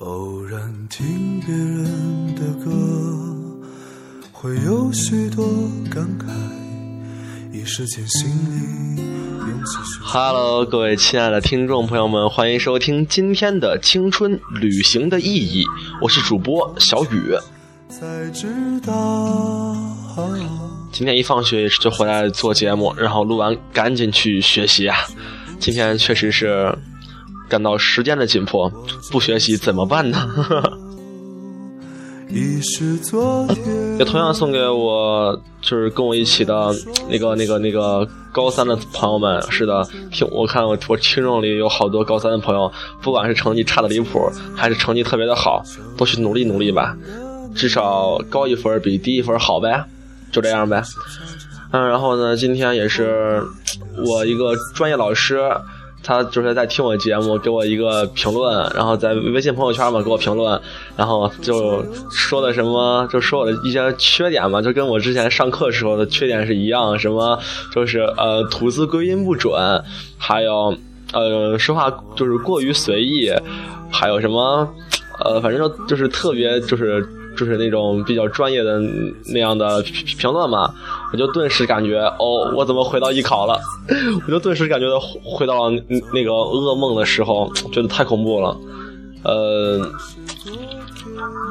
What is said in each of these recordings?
偶然听别人的歌，会有许多感慨，一时间心里涌起许多。Hello，各位亲爱的听众朋友们，欢迎收听今天的《青春旅行的意义》，我是主播小雨。才知道，今天一放学就回来做节目，然后录完赶紧去学习啊！今天确实是感到时间的紧迫，不学习怎么办呢？也同样送给我就是跟我一起的那个那个那个高三的朋友们。是的，听我看我我听众里有好多高三的朋友，不管是成绩差的离谱，还是成绩特别的好，都去努力努力吧，至少高一分比低一分好呗，就这样呗。嗯，然后呢，今天也是我一个专业老师。他就是在听我节目，给我一个评论，然后在微信朋友圈嘛给我评论，然后就说的什么，就说我的一些缺点嘛，就跟我之前上课时候的缺点是一样，什么就是呃吐字归音不准，还有呃说话就是过于随意，还有什么呃反正就就是特别就是。就是那种比较专业的那样的评论嘛，我就顿时感觉哦，我怎么回到艺考了？我就顿时感觉回到了那个噩梦的时候，觉得太恐怖了。呃，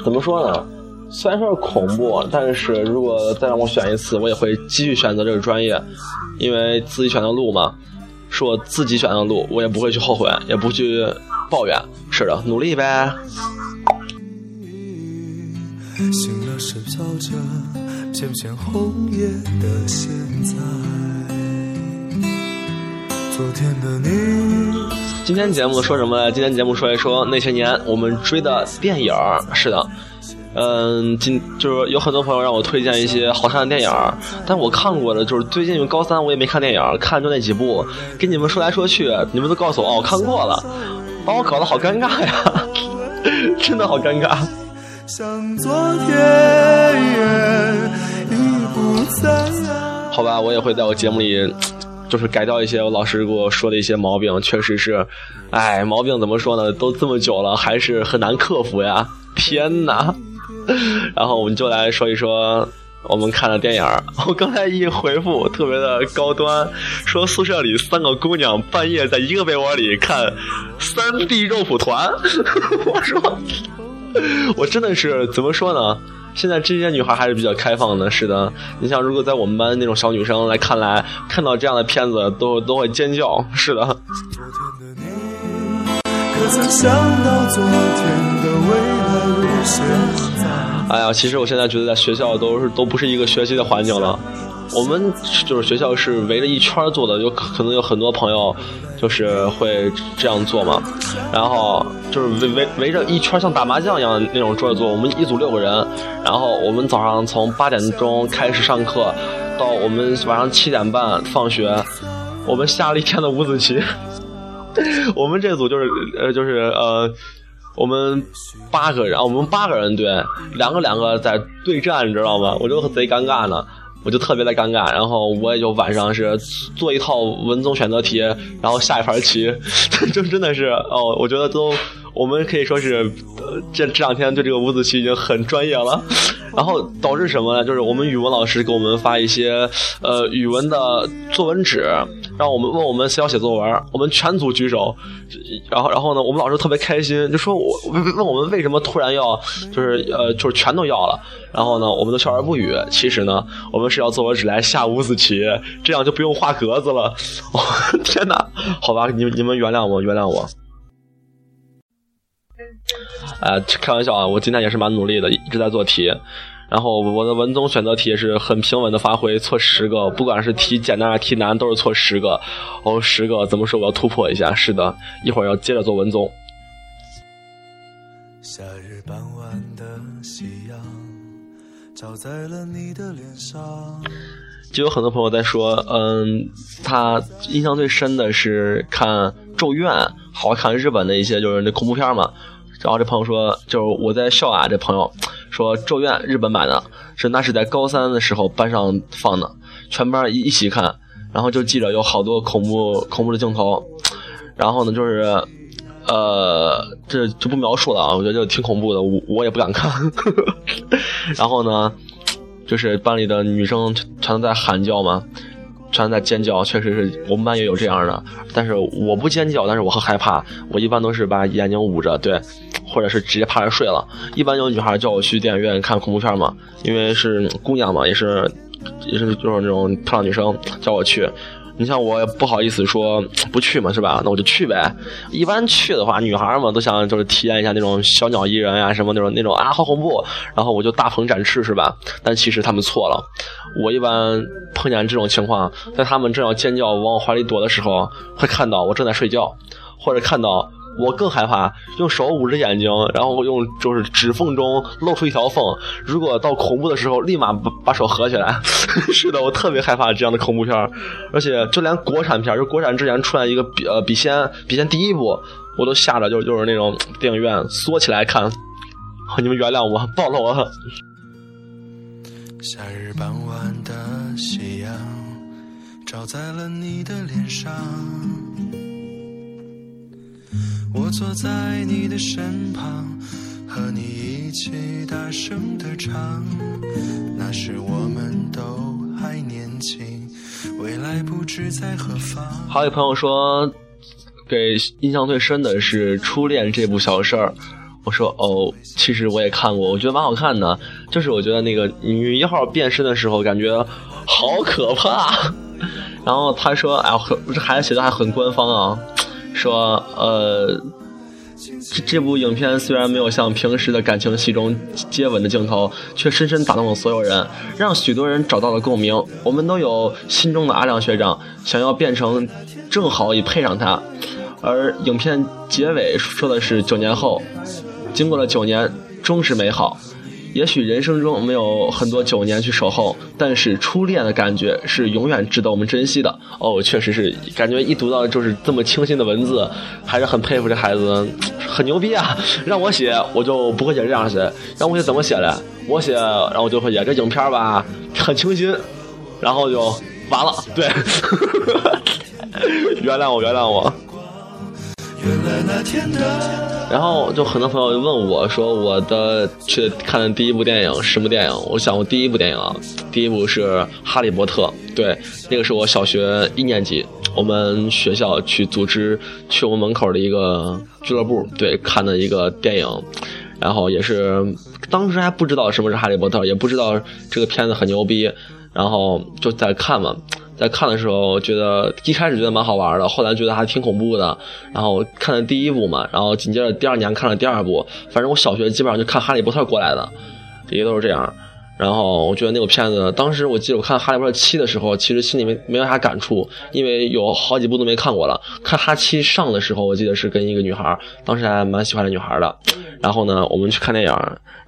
怎么说呢？虽然说是恐怖，但是如果再让我选一次，我也会继续选择这个专业，因为自己选的路嘛，是我自己选的路，我也不会去后悔，也不去抱怨。是的，努力呗。醒了是飘着片片红叶的现在，昨天的你。今天节目说什么呢？今天节目说一说那些年我们追的电影。是的，嗯，今就是有很多朋友让我推荐一些好看的电影，但我看过的就是最近高三我也没看电影儿，看就那几部，跟你们说来说去，你们都告诉我哦，我看过了，把我搞得好尴尬呀，真的好尴尬。像昨天已不在。好吧，我也会在我节目里，就是改掉一些我老师给我说的一些毛病，确实是，哎，毛病怎么说呢？都这么久了，还是很难克服呀！天哪！然后我们就来说一说我们看的电影。我刚才一回复特别的高端，说宿舍里三个姑娘半夜在一个被窝里看三 D 肉蒲团，我说。我真的是怎么说呢？现在这些女孩还是比较开放的，是的。你像如果在我们班那种小女生来看来，看到这样的片子都都会尖叫，是的。哎呀，其实我现在觉得在学校都是都不是一个学习的环境了。我们就是学校是围着一圈坐的，有可能有很多朋友就是会这样做嘛。然后就是围围围着一圈像打麻将一样那种桌子坐，我们一组六个人。然后我们早上从八点钟开始上课，到我们晚上七点半放学，我们下了一天的五子棋。我们这组就是呃就是呃。我们八个人，我们八个人对，两个两个在对战，你知道吗？我就贼尴尬呢，我就特别的尴尬。然后我也就晚上是做一套文综选择题，然后下一盘棋，就真的是哦，我觉得都我们可以说是呃这这两天对这个五子棋已经很专业了。然后导致什么呢？就是我们语文老师给我们发一些呃语文的作文纸，让我们问我们谁要写作文，我们全组举手，然后然后呢，我们老师特别开心，就说我问问我们为什么突然要就是呃就是全都要了，然后呢，我们都笑而不语。其实呢，我们是要作文纸来下五子棋，这样就不用画格子了。哦，天哪！好吧，你你们原谅我，原谅我。呃，开玩笑啊！我今天也是蛮努力的，一直在做题。然后我的文综选择题也是很平稳的发挥，错十个，不管是题简单还是题难，都是错十个。哦，十个怎么说？我要突破一下。是的，一会儿要接着做文综。夏日傍晚的夕阳照在了你的脸上。就有很多朋友在说，嗯，他印象最深的是看《咒怨》，好看日本的一些就是那恐怖片嘛。然后这朋友说，就是我在笑啊，这朋友说《咒怨》日本版的，是那是在高三的时候班上放的，全班一一起看，然后就记着有好多恐怖恐怖的镜头，然后呢就是呃，这就不描述了啊，我觉得就挺恐怖的，我我也不敢看。然后呢，就是班里的女生全都在喊叫嘛，全在尖叫，确实是我们班也有这样的，但是我不尖叫，但是我很害怕，我一般都是把眼睛捂着，对，或者是直接趴着睡了。一般有女孩叫我去电影院看恐怖片嘛，因为是姑娘嘛，也是也是就是那种漂亮女生叫我去。你像我也不好意思说不去嘛，是吧？那我就去呗。一般去的话，女孩嘛都想就是体验一下那种小鸟依人呀，什么那种那种啊，好恐怖。然后我就大鹏展翅，是吧？但其实他们错了。我一般碰见这种情况，在他们正要尖叫往我怀里躲的时候，会看到我正在睡觉，或者看到。我更害怕用手捂着眼睛，然后用就是指缝中露出一条缝。如果到恐怖的时候，立马把把手合起来。是的，我特别害怕这样的恐怖片而且就连国产片就国产之前出来一个笔呃笔仙笔仙第一部，我都吓着就就是那种电影院缩起来看。你们原谅我暴露了。夏日傍晚的夕阳照在了你的脸上。我坐在你的身旁，和你一起大声的唱。那时我们都还年轻，未来不知在何方。还有朋友说，给印象最深的是《初恋》这部小事儿。我说哦，其实我也看过，我觉得蛮好看的。就是我觉得那个女一号变身的时候，感觉好可怕。然后他说，哎，这孩子写的还很官方啊。说，呃，这这部影片虽然没有像平时的感情戏中接吻的镜头，却深深打动了所有人，让许多人找到了共鸣。我们都有心中的阿亮学长，想要变成，正好以配上他。而影片结尾说的是九年后，经过了九年，终是美好。也许人生中没有很多九年去守候，但是初恋的感觉是永远值得我们珍惜的。哦，确实是，感觉一读到就是这么清新的文字，还是很佩服这孩子，很牛逼啊！让我写，我就不会写这样写。让我写怎么写嘞？我写，然后我就会写这影片吧，很清新，然后就完了。对，原谅我，原谅我。然后就很多朋友问我说：“我的去看的第一部电影什么电影？”我想，我第一部电影啊，第一部是《哈利波特》。对，那个是我小学一年级，我们学校去组织去我们门口的一个俱乐部，对看的一个电影。然后也是当时还不知道什么是《哈利波特》，也不知道这个片子很牛逼，然后就在看嘛。在看的时候，觉得一开始觉得蛮好玩的，后来觉得还挺恐怖的。然后看的第一部嘛，然后紧接着第二年看了第二部。反正我小学基本上就看《哈利波特》过来的，也都是这样。然后我觉得那个片子，当时我记得我看《哈利波特七》的时候，其实心里面没有啥感触，因为有好几部都没看过了。看《哈七》上的时候，我记得是跟一个女孩，当时还蛮喜欢那女孩的。然后呢，我们去看电影，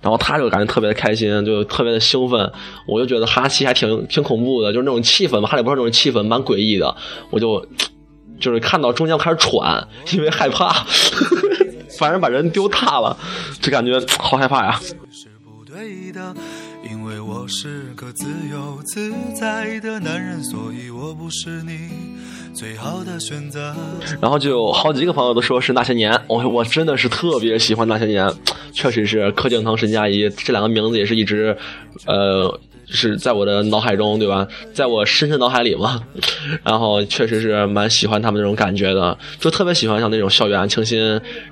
然后他就感觉特别的开心，就特别的兴奋。我就觉得《哈七》还挺挺恐怖的，就是那种气氛嘛，《哈利波特》那种气氛蛮诡异的。我就就是看到中间开始喘，因为害怕，反正把人丢塌了，就感觉好害怕呀。对的因为我是个自由自在的男人，所以我不是你最好的选择。然后就有好几个朋友都说是那些年，我我真的是特别喜欢那些年，确实是柯景腾、沈佳宜这两个名字也是一直，呃。是在我的脑海中，对吧？在我深深脑海里嘛，然后确实是蛮喜欢他们那种感觉的，就特别喜欢像那种校园清新，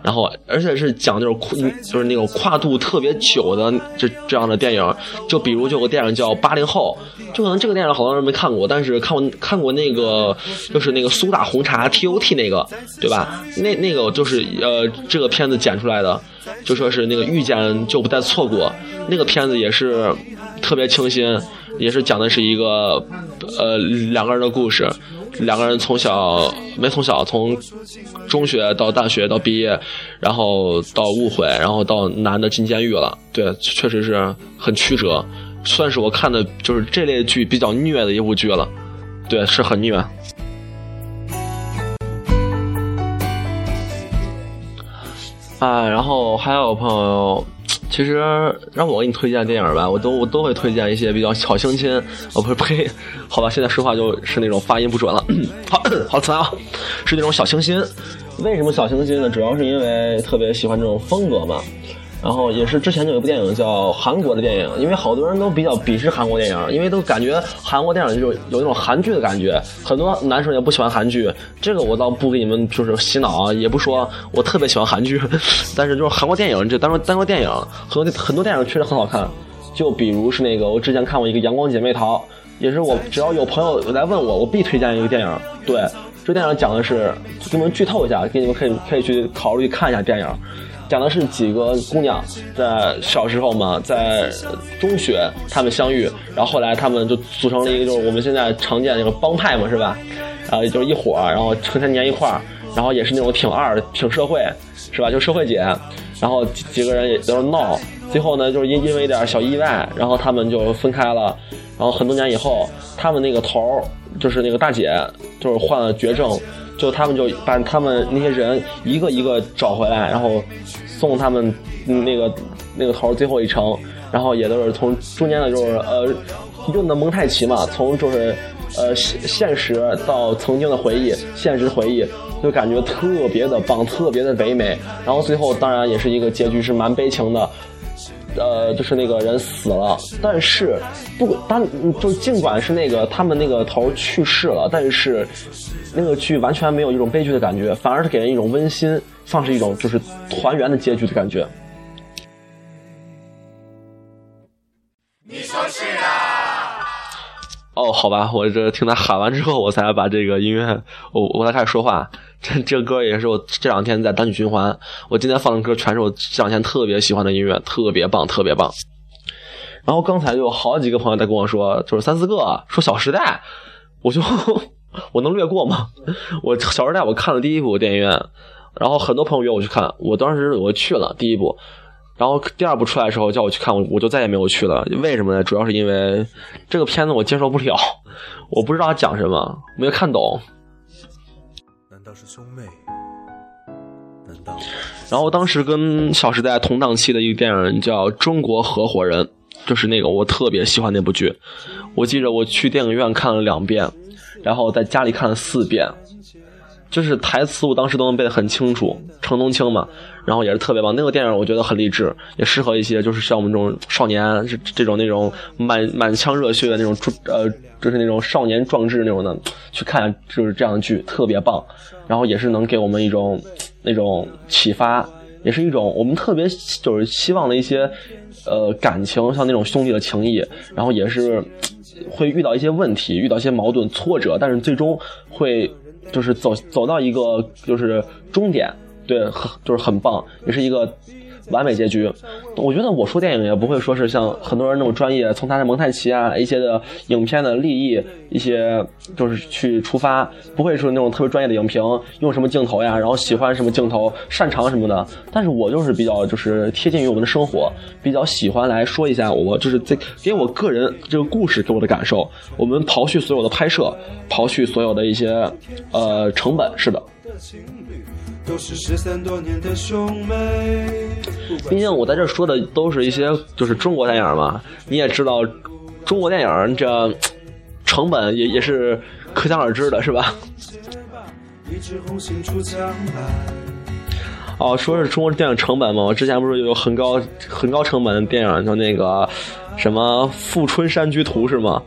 然后而且是讲那种跨，就是那种跨度特别久的这这样的电影。就比如就有个电影叫《八零后》，就可能这个电影好多人没看过，但是看过看过那个就是那个苏打红茶 T O T 那个，对吧？那那个就是呃这个片子剪出来的，就说是那个遇见就不再错过，那个片子也是。特别清新，也是讲的是一个，呃，两个人的故事，两个人从小没从小，从中学到大学到毕业，然后到误会，然后到男的进监狱了，对，确实是很曲折，算是我看的就是这类剧比较虐的一部剧了，对，是很虐。哎，然后还有朋友。其实让我给你推荐电影吧，我都我都会推荐一些比较小清新。哦，不呸，好吧，现在说话就是那种发音不准了。好好，词啊？是那种小清新，为什么小清新呢？主要是因为特别喜欢这种风格嘛。然后也是之前有一部电影叫韩国的电影，因为好多人都比较鄙视韩国电影，因为都感觉韩国电影就是有那种韩剧的感觉，很多男生也不喜欢韩剧。这个我倒不给你们就是洗脑啊，也不说我特别喜欢韩剧，但是就是韩国电影这单说单说电影，很多很多电影确实很好看。就比如是那个我之前看过一个《阳光姐妹淘》，也是我只要有朋友来问我，我必推荐一个电影。对，这电影讲的是给你们剧透一下，给你们可以可以去考虑看一下电影。讲的是几个姑娘在小时候嘛，在中学她们相遇，然后后来她们就组成了一个就是我们现在常见的那个帮派嘛，是吧？啊，就是一伙儿，然后成天黏一块儿，然后也是那种挺二、挺社会，是吧？就社会姐，然后几个人也都是闹，最后呢，就是因因为一点小意外，然后他们就分开了。然后很多年以后，他们那个头儿就是那个大姐，就是患了绝症。就他们就把他们那些人一个一个找回来，然后送他们那个那个头最后一程，然后也都是从中间的就是呃用的蒙太奇嘛，从就是呃现实到曾经的回忆，现实回忆就感觉特别的棒，特别的唯美。然后最后当然也是一个结局是蛮悲情的，呃就是那个人死了，但是不当就尽管是那个他们那个头去世了，但是。那个剧完全没有一种悲剧的感觉，反而是给人一种温馨，像是一种就是团圆的结局的感觉。你说是啊？哦，好吧，我这听他喊完之后，我才把这个音乐，我我才开始说话。这这歌也是我这两天在单曲循环。我今天放的歌全是我这两天特别喜欢的音乐，特别棒，特别棒。然后刚才就有好几个朋友在跟我说，就是三四个说《小时代》，我就。我能略过吗？我《小时代》我看了第一部电影院，然后很多朋友约我去看，我当时我去了第一部，然后第二部出来的时候叫我去看，我我就再也没有去了。为什么呢？主要是因为这个片子我接受不了，我不知道他讲什么，没有看懂。难道是兄妹？难道？然后当时跟《小时代》同档期的一个电影叫《中国合伙人》，就是那个我特别喜欢那部剧，我记着我去电影院看了两遍。然后在家里看了四遍，就是台词我当时都能背得很清楚。程东青嘛，然后也是特别棒。那个电影我觉得很励志，也适合一些就是像我们这种少年，这这种那种满满腔热血的那种呃，就是那种少年壮志那种的去看，就是这样的剧特别棒。然后也是能给我们一种那种启发，也是一种我们特别就是希望的一些呃感情，像那种兄弟的情谊。然后也是。会遇到一些问题，遇到一些矛盾、挫折，但是最终会就是走走到一个就是终点，对，很就是很棒，也是一个。完美结局，我觉得我说电影也不会说是像很多人那种专业，从他的蒙太奇啊一些的影片的立意一些就是去出发，不会说那种特别专业的影评，用什么镜头呀，然后喜欢什么镜头，擅长什么的。但是我就是比较就是贴近于我们的生活，比较喜欢来说一下我就是这给我个人这个故事给我的感受。我们刨去所有的拍摄，刨去所有的一些呃成本，是的。都是失散多年的兄妹。毕竟我在这说的都是一些就是中国电影嘛，你也知道，中国电影这成本也也是可想而知的，是吧？哦，说是中国电影成本嘛，我之前不是有很高很高成本的电影，叫那个什么《富春山居图》是吗？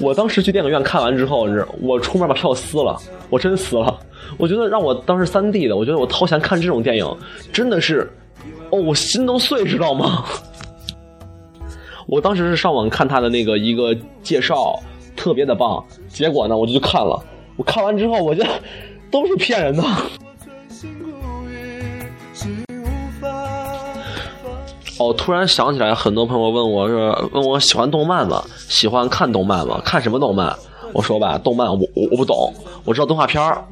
我当时去电影院看完之后，我出门把票撕了，我真撕了。我觉得让我当时三 D 的，我觉得我掏钱看这种电影，真的是，哦，我心都碎，知道吗？我当时是上网看他的那个一个介绍，特别的棒。结果呢，我就去看了。我看完之后，我觉得都是骗人的。哦，突然想起来，很多朋友问我是问我喜欢动漫吗？喜欢看动漫吗？看什么动漫？我说吧，动漫我我不懂，我知道动画片儿。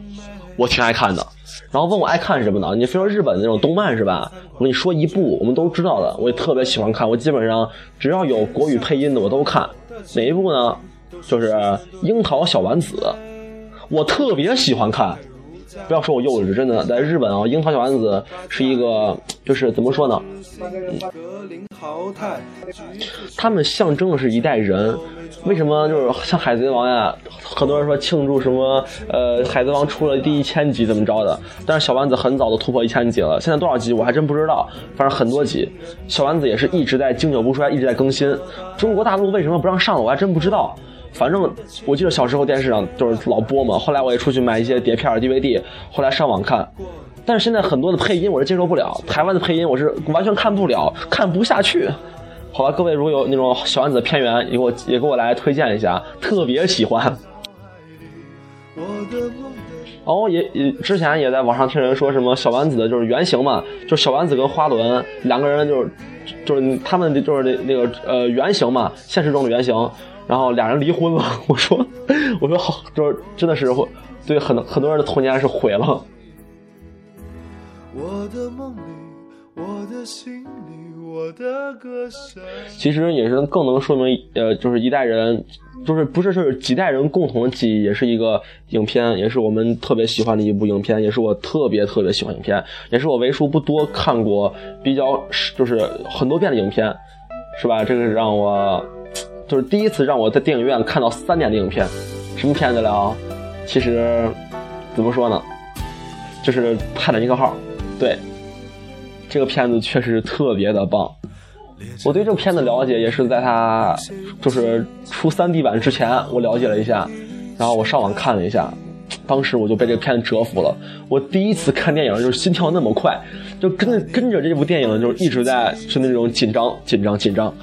我挺爱看的，然后问我爱看什么呢？你非说日本那种动漫是吧？我跟你说一部我们都知道的，我也特别喜欢看。我基本上只要有国语配音的我都看。哪一部呢？就是《樱桃小丸子》，我特别喜欢看。不要说我幼稚，真的，在日本啊，樱桃小丸子是一个，就是怎么说呢？他们象征的是一代人。为什么就是像海贼王呀？很多人说庆祝什么？呃，海贼王出了第一千集怎么着的？但是小丸子很早都突破一千集了，现在多少集我还真不知道，反正很多集。小丸子也是一直在经久不衰，一直在更新。中国大陆为什么不让上了？我还真不知道。反正我记得小时候电视上就是老播嘛，后来我也出去买一些碟片、DVD，后来上网看。但是现在很多的配音我是接受不了，台湾的配音我是完全看不了，看不下去。好吧，各位如果有那种小丸子的片源，也给我也给我来推荐一下，特别喜欢。哦，也也之前也在网上听人说什么小丸子的就是原型嘛，就小丸子跟花轮两个人就是就是他们就是那那个呃原型嘛，现实中的原型。然后俩人离婚了，我说 我说好，就是真的是对很很多人的童年是毁了。我的梦里，我的心里，我的歌声。其实也是更能说明，呃，就是一代人，就是不是是几代人共同的记忆，也是一个影片，也是我们特别喜欢的一部影片，也是我特别特别喜欢影片，也是我为数不多看过比较就是很多遍的影片，是吧？这个让我就是第一次让我在电影院看到三年的影片，什么片子了？其实怎么说呢？就是《泰坦尼克号》。对，这个片子确实特别的棒。我对这个片子了解也是在它就是出 3D 版之前，我了解了一下，然后我上网看了一下，当时我就被这个片子折服了。我第一次看电影就是心跳那么快，就跟着跟着这部电影就是一直在是那种紧张紧张紧张，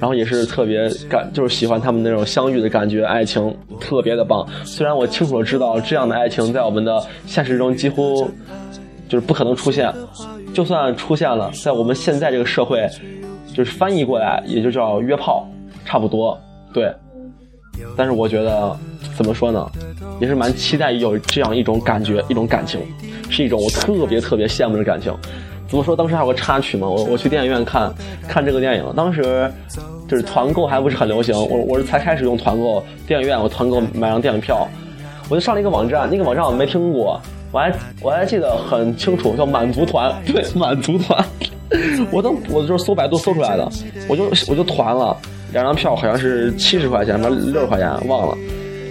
然后也是特别感就是喜欢他们那种相遇的感觉，爱情特别的棒。虽然我清楚的知道这样的爱情在我们的现实中几乎。就是不可能出现，就算出现了，在我们现在这个社会，就是翻译过来也就叫约炮，差不多，对。但是我觉得，怎么说呢，也是蛮期待有这样一种感觉，一种感情，是一种我特别特别羡慕的感情。怎么说？当时还有个插曲嘛，我我去电影院看看这个电影，当时就是团购还不是很流行，我我是才开始用团购，电影院我团购买张电影票，我就上了一个网站，那个网站我没听过。我还我还记得很清楚，叫满族团，对，满族团，我都我就是搜百度搜出来的，我就我就团了两张票，好像是七十块钱，还是六十块钱，忘了。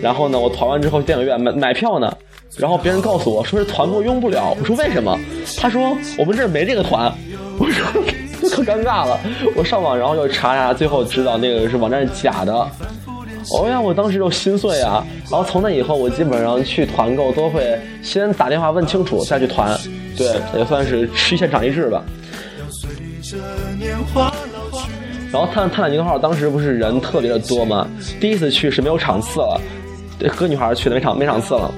然后呢，我团完之后电影院买买票呢，然后别人告诉我说是团购用不了，我说为什么？他说我们这儿没这个团，我说 可尴尬了。我上网然后又查查，最后知道那个是网站是假的。哦呀，我当时就心碎啊！然后从那以后，我基本上去团购都会先打电话问清楚再去团，对，也算是吃一堑长一智吧。然后探泰坦尼克号当时不是人特别的多吗？第一次去是没有场次了，和女孩去的没场没场次了。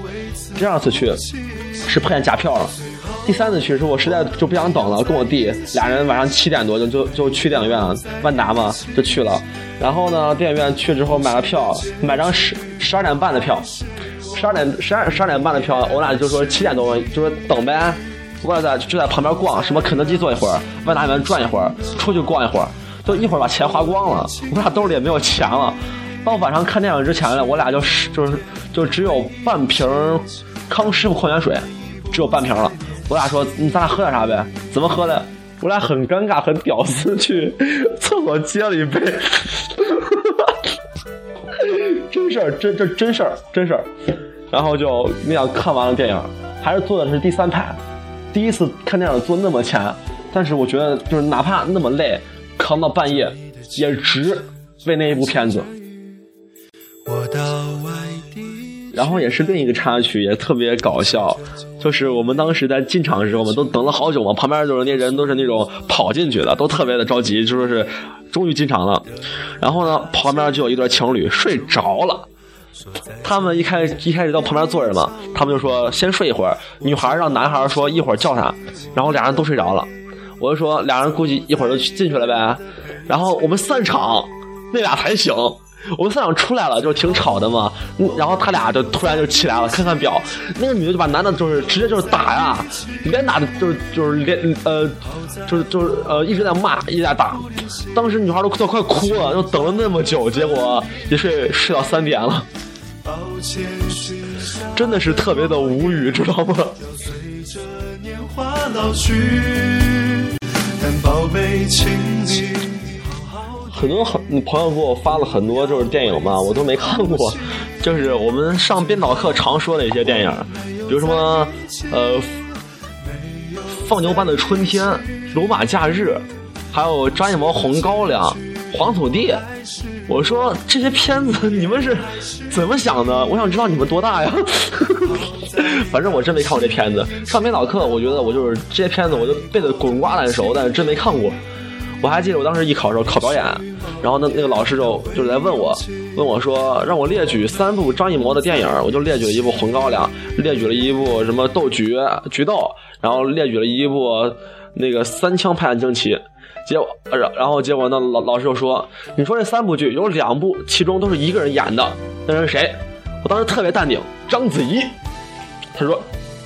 第二次去是碰见假票了。第三次去是我实在就不想等了，跟我弟俩人晚上七点多就就就去电影院了，万达嘛就去了。然后呢，电影院去之后买了票，买张十十二点半的票，十二点十二十二点半的票，我俩就说七点多就说等呗，我俩在就在旁边逛，什么肯德基坐一会儿，万达里面转一会儿，出去逛一会儿，就一会儿把钱花光了，我俩兜里也没有钱了。到晚上看电影之前呢，我俩就是就是就只有半瓶康师傅矿泉水，只有半瓶了。我俩说，咱俩喝点啥呗？怎么喝的？我俩很尴尬，很屌丝，去厕所接了一杯。真事儿，真这真事儿，真事儿。然后就那样看完了电影，还是坐的是第三排。第一次看电影坐那么前，但是我觉得就是哪怕那么累，扛到半夜也值，为那一部片子。然后也是另一个插曲，也特别搞笑。就是我们当时在进场的时候，我们都等了好久嘛。旁边就是那人都是那种跑进去的，都特别的着急，就说是终于进场了。然后呢，旁边就有一对情侣睡着了。他们一开一开始到旁边坐着嘛，他们就说先睡一会儿。女孩让男孩说一会儿叫他，然后俩人都睡着了。我就说俩人估计一会儿就进去了呗。然后我们散场，那俩才醒。我们散场出来了，就是挺吵的嘛。然后他俩就突然就起来了，看看表，那个女的就把男的就是直接就是打呀，连打就是就是连呃，就是就是呃一直在骂，一直在打。当时女孩都都快哭了，就等了那么久，结果一睡睡到三点了，真的是特别的无语，知道吗？但宝贝，请你很多很朋友给我发了很多就是电影嘛，我都没看过，就是我们上编导课常说的一些电影，比如什么呃放牛班的春天、罗马假日，还有张艺谋红高粱、黄土地。我说这些片子你们是怎么想的？我想知道你们多大呀？反正我真没看过这片子。上编导课，我觉得我就是这些片子我就背得滚瓜烂熟，但是真没看过。我还记得我当时艺考的时候考表演，然后那那个老师就就是来问我，问我说让我列举三部张艺谋的电影，我就列举了一部《红高粱》，列举了一部什么《斗橘橘斗》，然后列举了一部那个《三枪拍案惊奇》。结果，然然后结果呢，老老师就说，你说这三部剧有两部，其中都是一个人演的，那人是谁？我当时特别淡定，章子怡。他说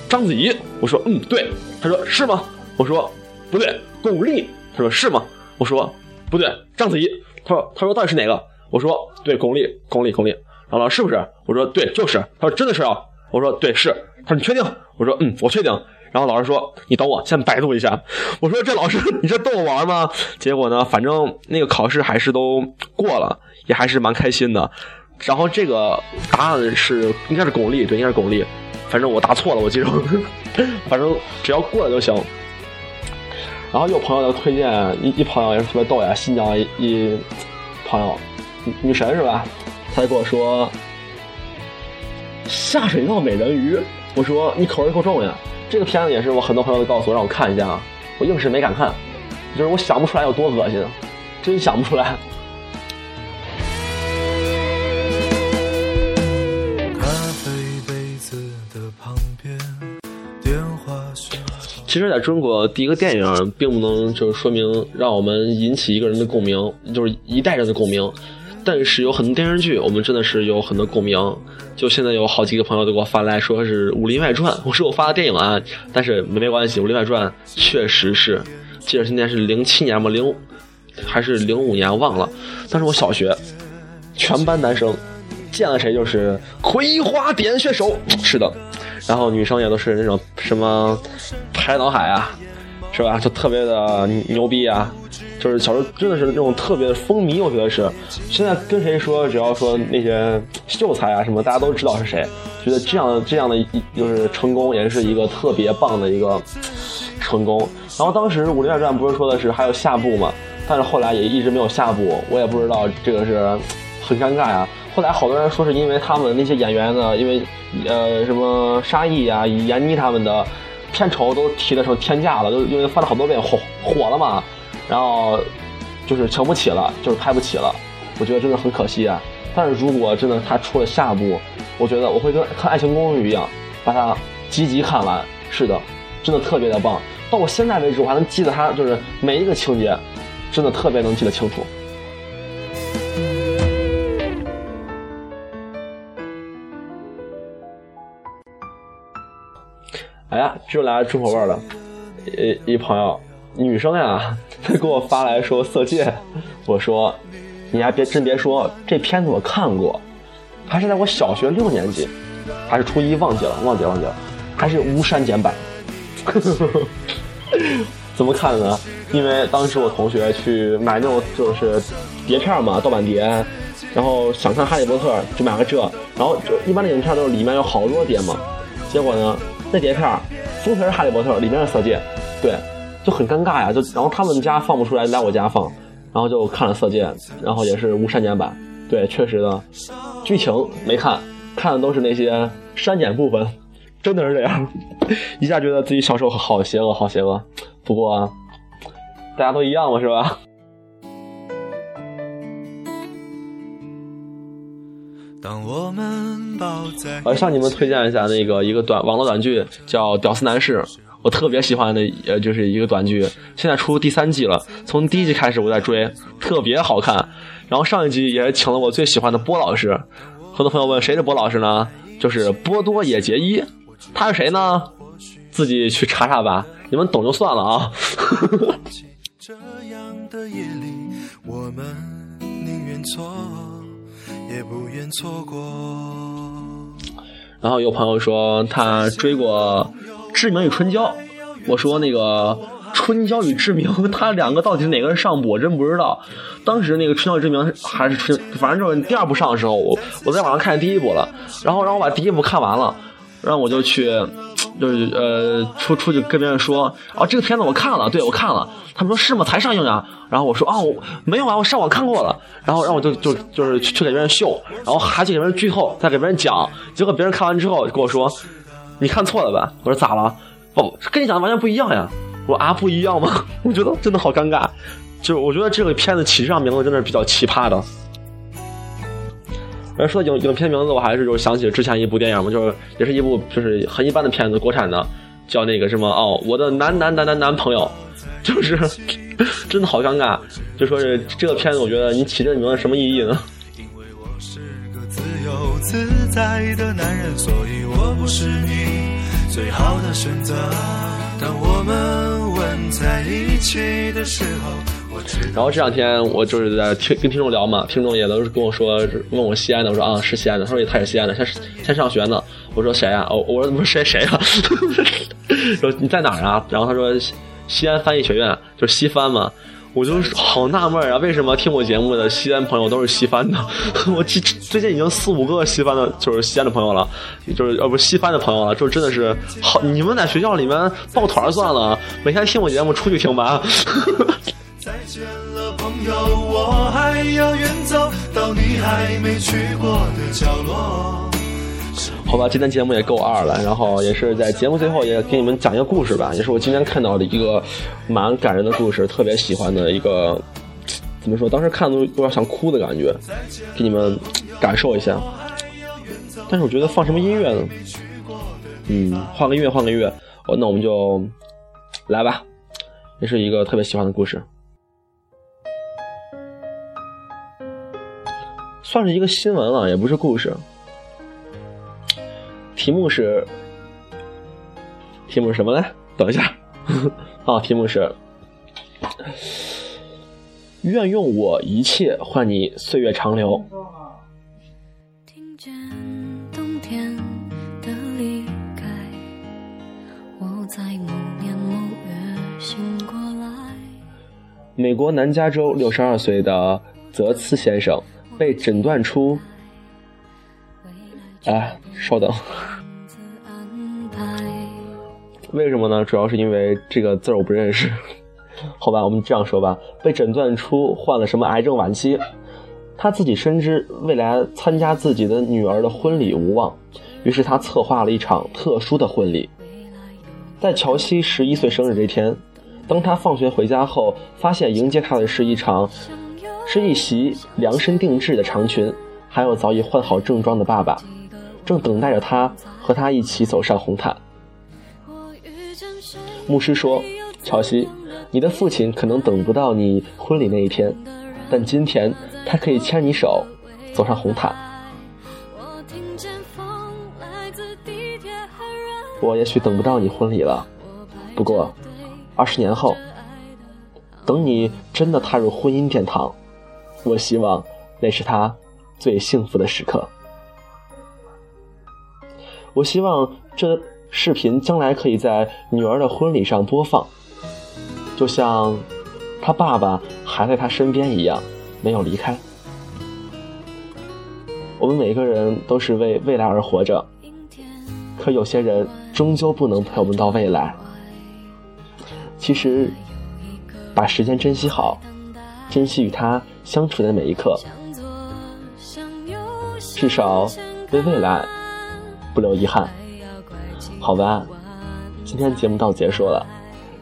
章子怡，我说嗯对。他说是吗？我说不对，巩俐。他说是吗？我说不对，章子怡。他说他说到底是哪个？我说对，巩俐，巩俐，巩俐。然后老师是不是？我说对，就是。他说真的是啊。我说对是。他说你确定？我说嗯，我确定。然后老师说：“你等我，先百度一下。”我说：“这老师，你这逗我玩吗？”结果呢，反正那个考试还是都过了，也还是蛮开心的。然后这个答案是应该是巩俐，对，应该是巩俐。反正我答错了，我记住。反正只要过了就行。然后有朋友的推荐一一朋友也是特别逗呀，新疆一一朋友女神是吧？他就跟我说：“下水道美人鱼。”我说：“你口味够重呀。”这个片子也是我很多朋友都告诉我让我看一下啊，我硬是没敢看，就是我想不出来有多恶心，真想不出来。其实，在中国，第一个电影并不能就是说明让我们引起一个人的共鸣，就是一代人的共鸣。但是有很多电视剧，我们真的是有很多共鸣。就现在有好几个朋友都给我发来说是《武林外传》，我说我发的电影啊，但是没没关系，《武林外传》确实是，记得今年是零七年吗？零还是零五年忘了。当时我小学，全班男生见了谁就是葵花点穴手，是的。然后女生也都是那种什么拍脑海啊，是吧？就特别的牛逼啊。就是小时候真的是那种特别的风靡，我觉得是。现在跟谁说，只要说那些秀才啊什么，大家都知道是谁。觉得这样这样的就是成功，也是一个特别棒的一个成功。然后当时《武林外传》不是说的是还有下部嘛？但是后来也一直没有下部，我也不知道这个是很尴尬呀。后来好多人说是因为他们那些演员呢，因为呃什么沙溢啊、闫妮他们的片酬都提的成天价了，都因为翻了好多遍火火了嘛。然后就是请不起了，就是拍不起了，我觉得真的很可惜啊。但是如果真的他出了下部，我觉得我会跟看《爱情公寓》一样，把它集集看完。是的，真的特别的棒。到我现在为止，我还能记得他就是每一个情节，真的特别能记得清楚。哎呀，又来重口味了，一一朋友。女生呀，她给我发来说《色戒》，我说，你还别真别说，这片子我看过，还是在我小学六年级，还是初一忘记了，忘记了忘记了，还是无删减版。怎么看呢？因为当时我同学去买那种就是碟片嘛，盗版碟，然后想看《哈利波特》就买了这，然后就一般的影片都是里面有好多碟嘛，结果呢，那碟片封皮是《哈利波特》，里面是《色戒》，对。就很尴尬呀，就然后他们家放不出来，来我家放，然后就看了《色戒》，然后也是无删减版。对，确实的，剧情没看，看的都是那些删减部分，真的是这样，一下觉得自己小时候好邪恶，好邪恶。不过大家都一样嘛，是吧？当我们抱在我向你们推荐一下那个一个短网络短剧，叫《屌丝男士》。我特别喜欢的呃，就是一个短剧，现在出第三季了。从第一季开始我在追，特别好看。然后上一集也请了我最喜欢的波老师。很多朋友问谁是波老师呢？就是波多野结衣。他是谁呢？自己去查查吧，你们懂就算了啊。这样的夜里，我们宁愿错，也不愿错过。然后有朋友说他追过。《志明与春娇》我说那个《春娇与志明》，他两个到底是哪个是上部，我真不知道。当时那个《春娇与志明》还是春，反正就是第二部上的时候，我我在网上看第一部了，然后让我把第一部看完了，然后我就去。就是呃，出出去跟别人说，哦，这个片子我看了，对我看了。他们说是吗？才上映呀？然后我说哦，没有啊，我上网看过了。然后让我就就就是去给别人秀，然后还去给别人剧透，再给别人讲。结果别人看完之后跟我说，你看错了吧？我说咋了？哦，跟你讲的完全不一样呀。我说啊，不一样吗？我觉得真的好尴尬。就我觉得这个片子起这样名字真的是比较奇葩的。而说影影片名字，我还是就想起之前一部电影嘛，就是也是一部就是很一般的片子，国产的，叫那个什么哦，我的男男男男男朋友，就是 真的好尴尬。就说是这个片子，我觉得你起这名字什么意义呢？因为我是个自由自在的男人，所以我不是你最好的选择。当我们吻在一起的时候。然后这两天我就是在听跟听众聊嘛，听众也都是跟我说问我西安的，我说啊是西安的，他说他是西安的，先先上学呢。我说谁呀？哦，我说不是谁谁啊？说你在哪儿啊？然后他说西安翻译学院，就是西翻嘛。我就好纳闷啊，为什么听我节目的西安朋友都是西翻的？我最最近已经四五个西翻的，就是西安的朋友了，就是呃不西翻的朋友了，就真的是好。你们在学校里面抱团算了，每天听我节目出去听吧。见了，朋友，我还要远走到你还没去过的角落。好吧，今天节目也够二了，然后也是在节目最后也给你们讲一个故事吧，也是我今天看到的一个蛮感人的故事，特别喜欢的一个，怎么说？当时看都有点想哭的感觉，给你们感受一下。但是我觉得放什么音乐呢？嗯，换个音乐，换个音乐。哦，那我们就来吧，也是一个特别喜欢的故事。算是一个新闻了，也不是故事。题目是，题目是什么呢？等一下，啊，题目是，愿用我一切换你岁月长流。美国南加州六十二岁的泽茨先生。被诊断出，哎，稍等，为什么呢？主要是因为这个字我不认识。好吧，我们这样说吧，被诊断出患了什么癌症晚期，他自己深知未来参加自己的女儿的婚礼无望，于是他策划了一场特殊的婚礼。在乔西十一岁生日这天，当他放学回家后，发现迎接他的是一场。是一袭量身定制的长裙，还有早已换好正装的爸爸，正等待着他和他一起走上红毯。牧师说：“乔西，你的父亲可能等不到你婚礼那一天，但今天他可以牵你手，走上红毯。我也许等不到你婚礼了，不过，二十年后，等你真的踏入婚姻殿堂。”我希望那是他最幸福的时刻。我希望这视频将来可以在女儿的婚礼上播放，就像他爸爸还在他身边一样，没有离开。我们每个人都是为未来而活着，可有些人终究不能陪我们到未来。其实，把时间珍惜好。珍惜与他相处的每一刻，至少为未来不留遗憾。好吧，今天节目到结束了，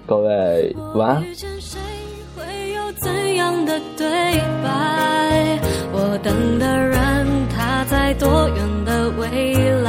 各位晚安。我等的人他在多远的未来？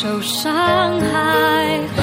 受伤害。